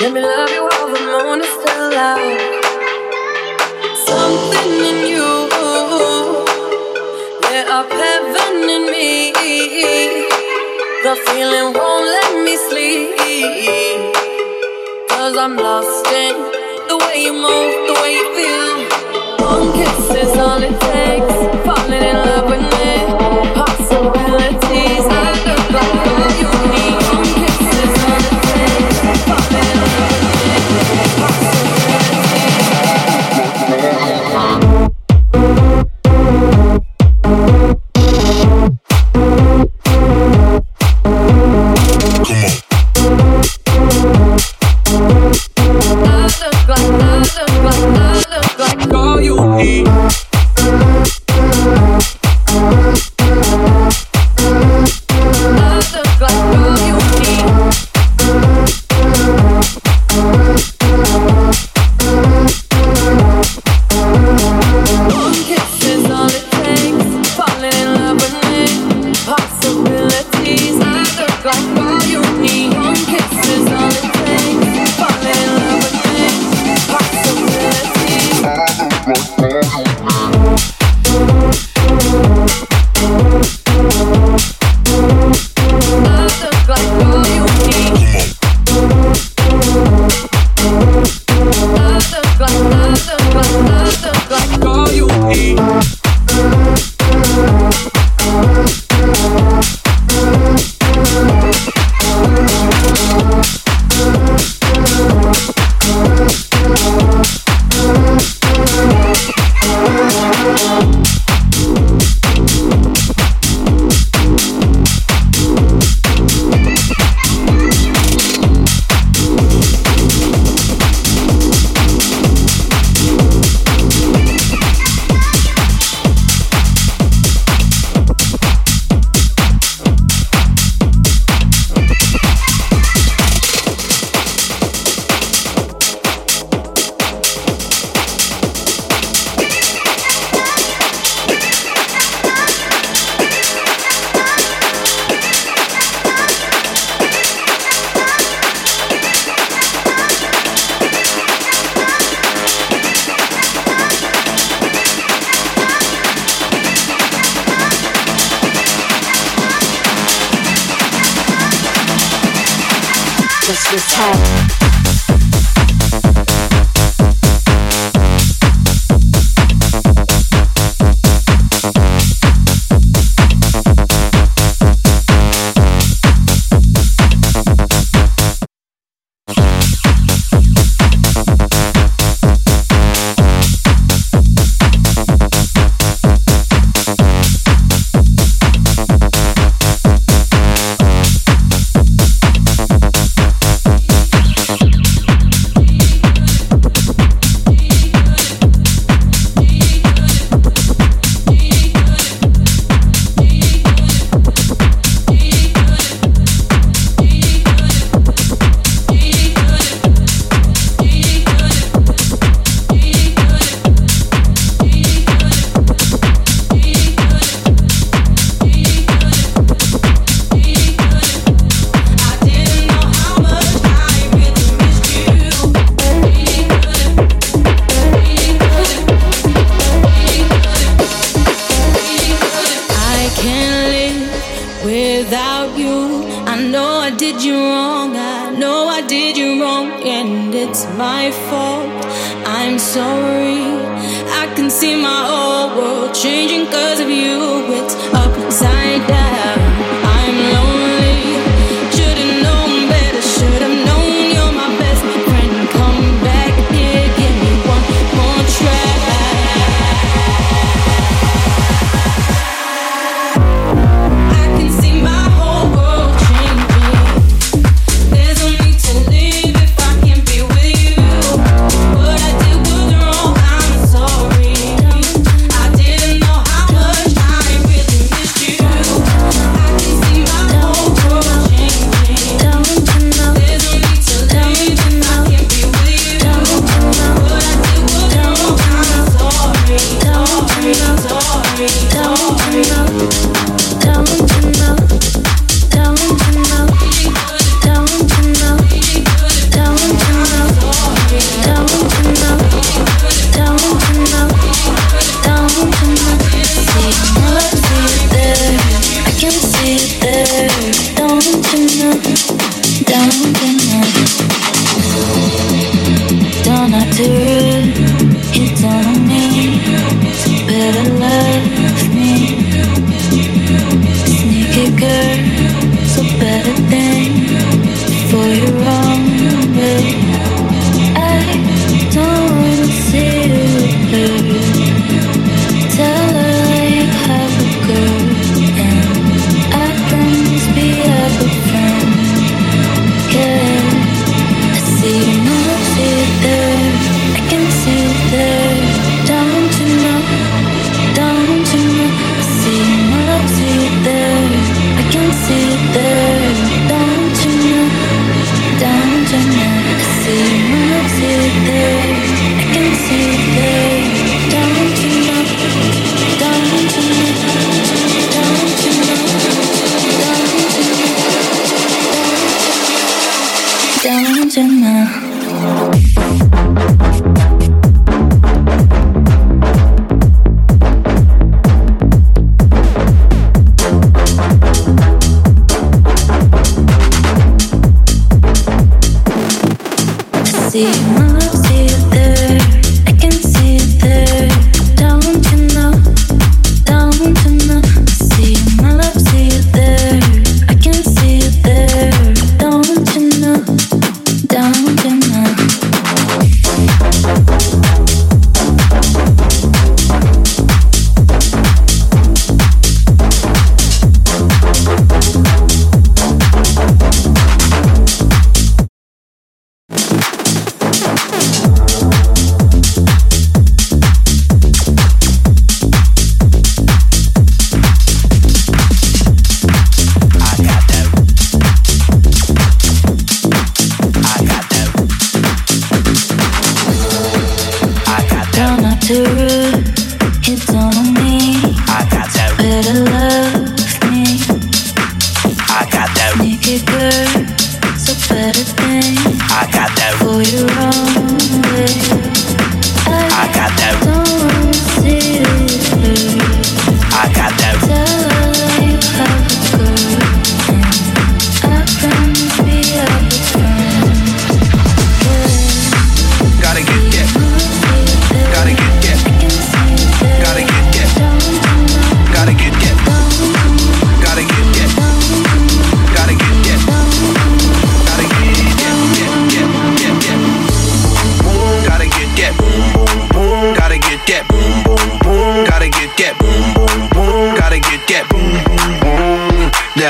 Let me love you while the moon is still out. Something in you lit up heaven in me. The feeling won't let me sleep. Cause I'm lost in the way you move, the way you feel. One kiss is all it takes. Falling in love with me.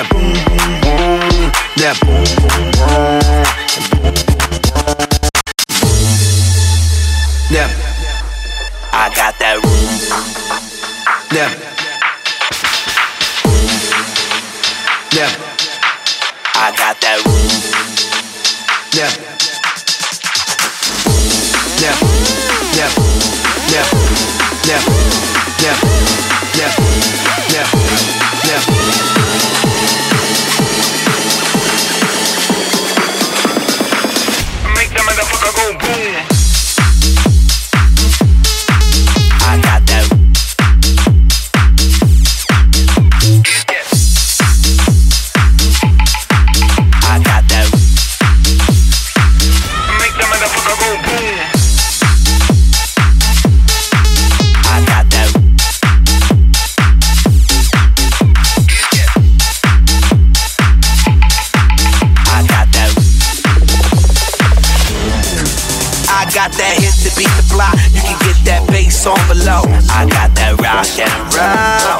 That boom boom boom, that boom. on below. I got that rock and roll.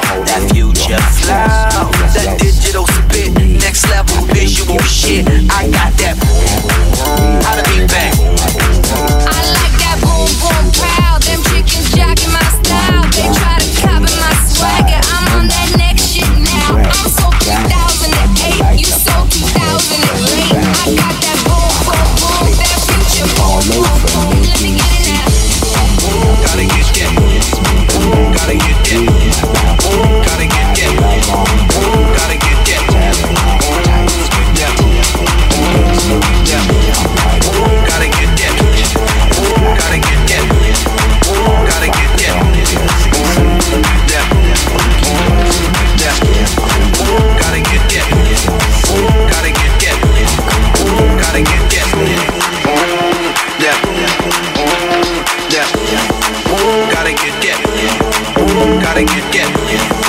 nothing could get.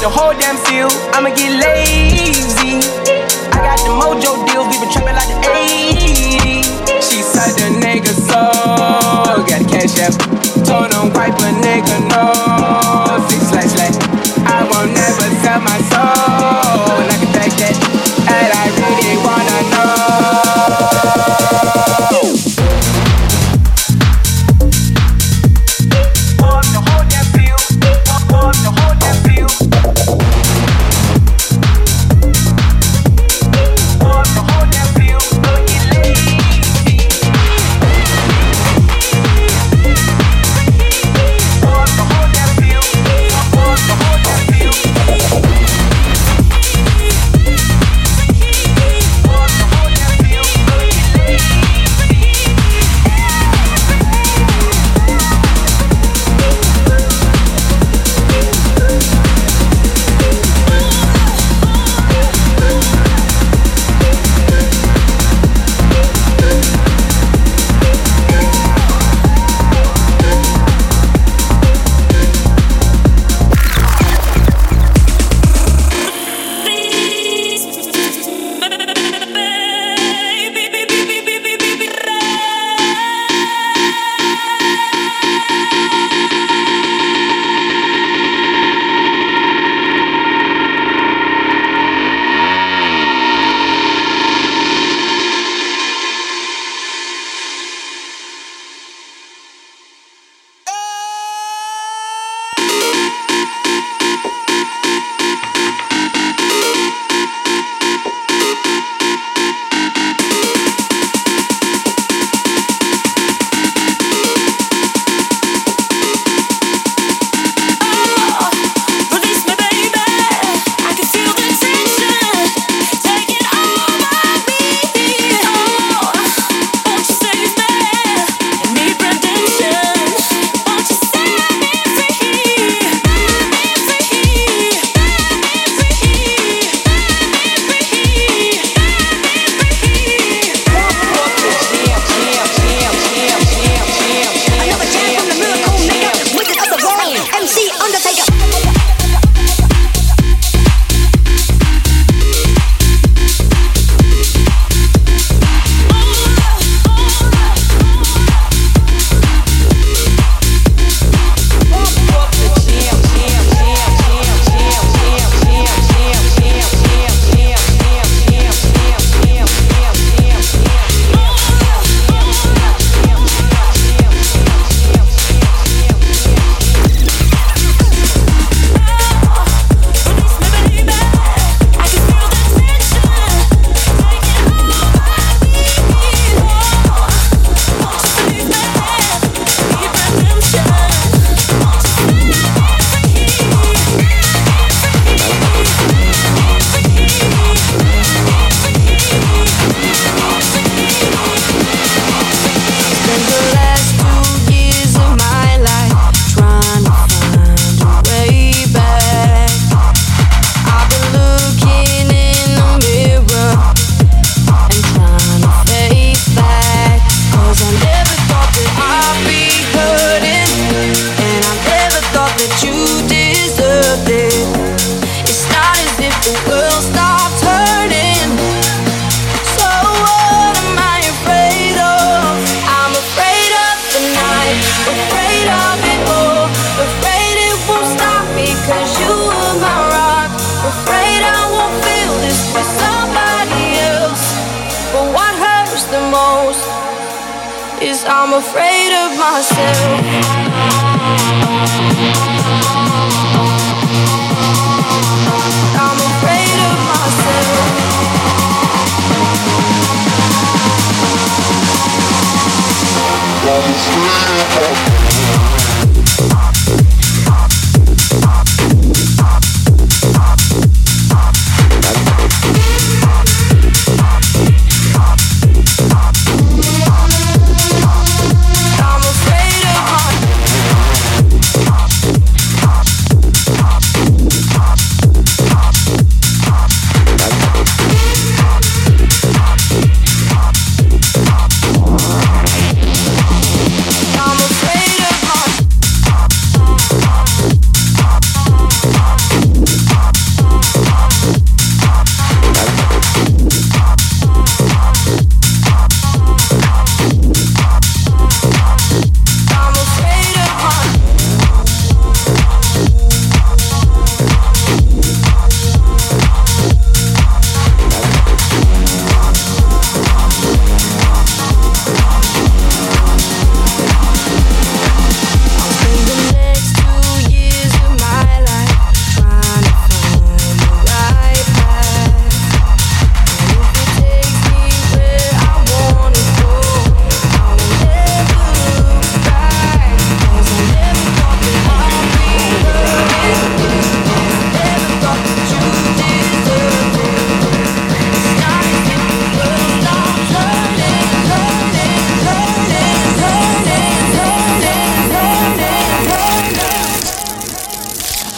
the whole damn field. I'ma get lazy. I got the mojo deals, we been trapping like the 80s. She said the nigga so got cash out. Told him wipe a nigga no. Six slash slash. I won't never sell my soul.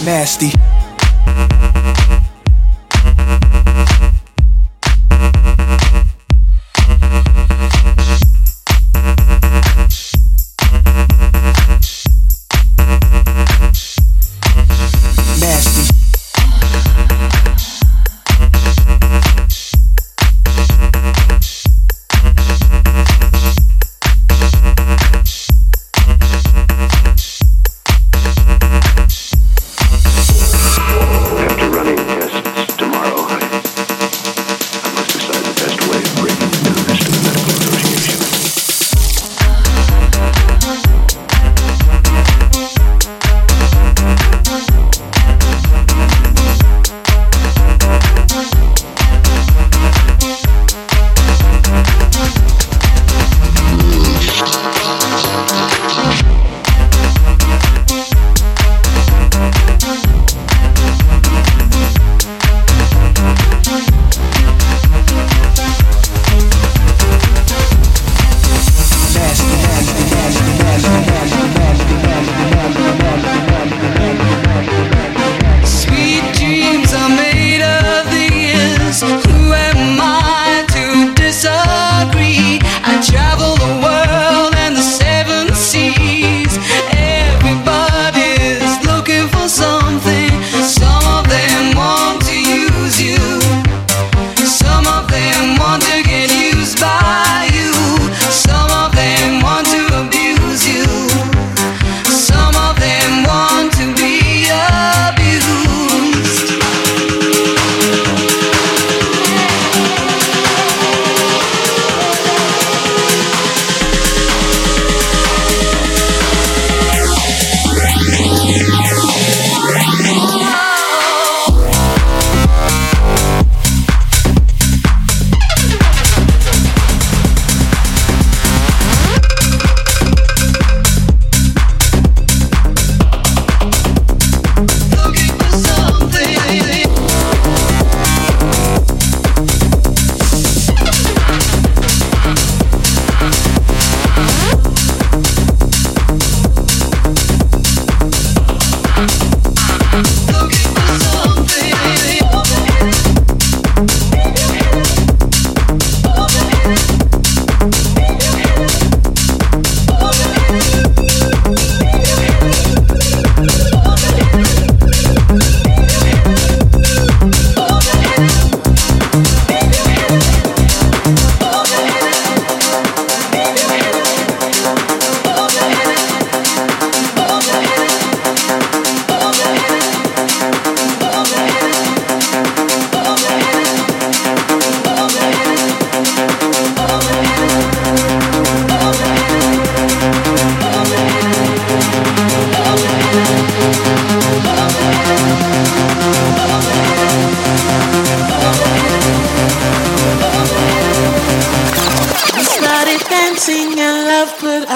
nasty.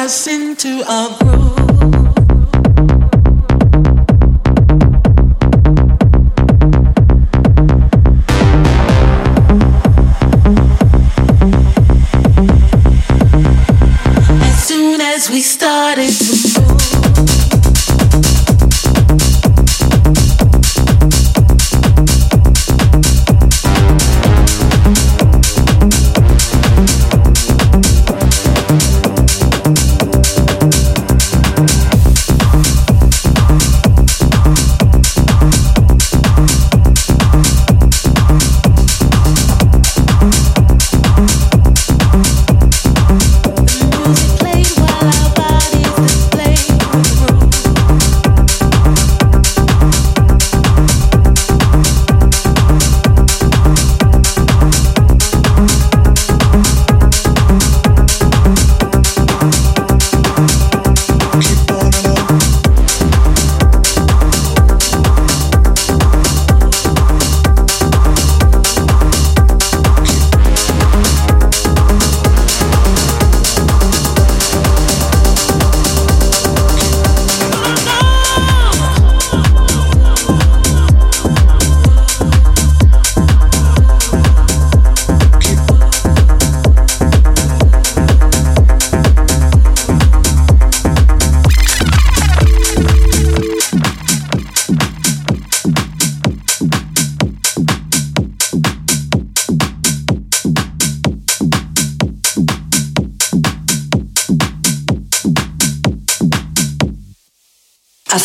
Us into a groove.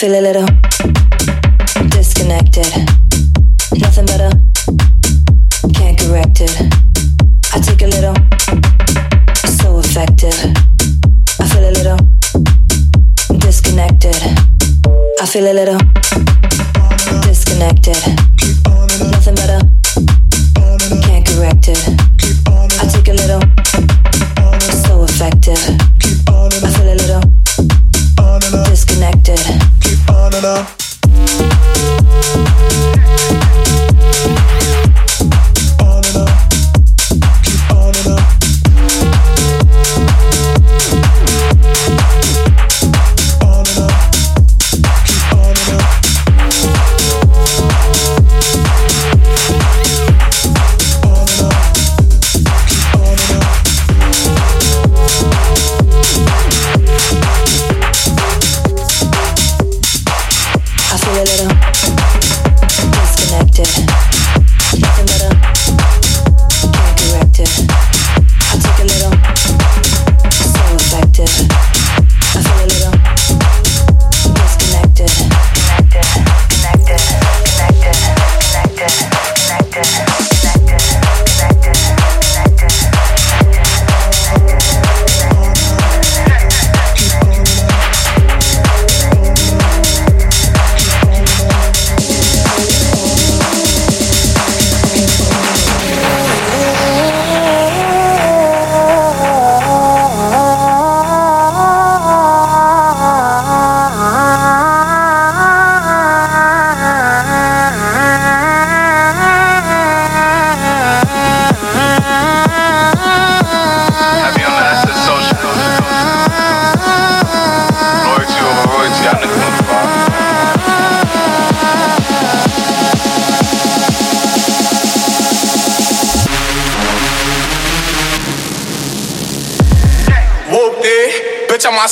feel a little disconnected. Nothing better can't correct it. I take a little, so effective. I feel a little disconnected. I feel a little disconnected. Nothing better can't correct it.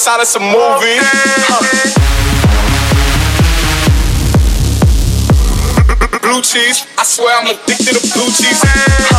out of some movies. Huh. Blue cheese, I swear I'm addicted to blue cheese. Huh.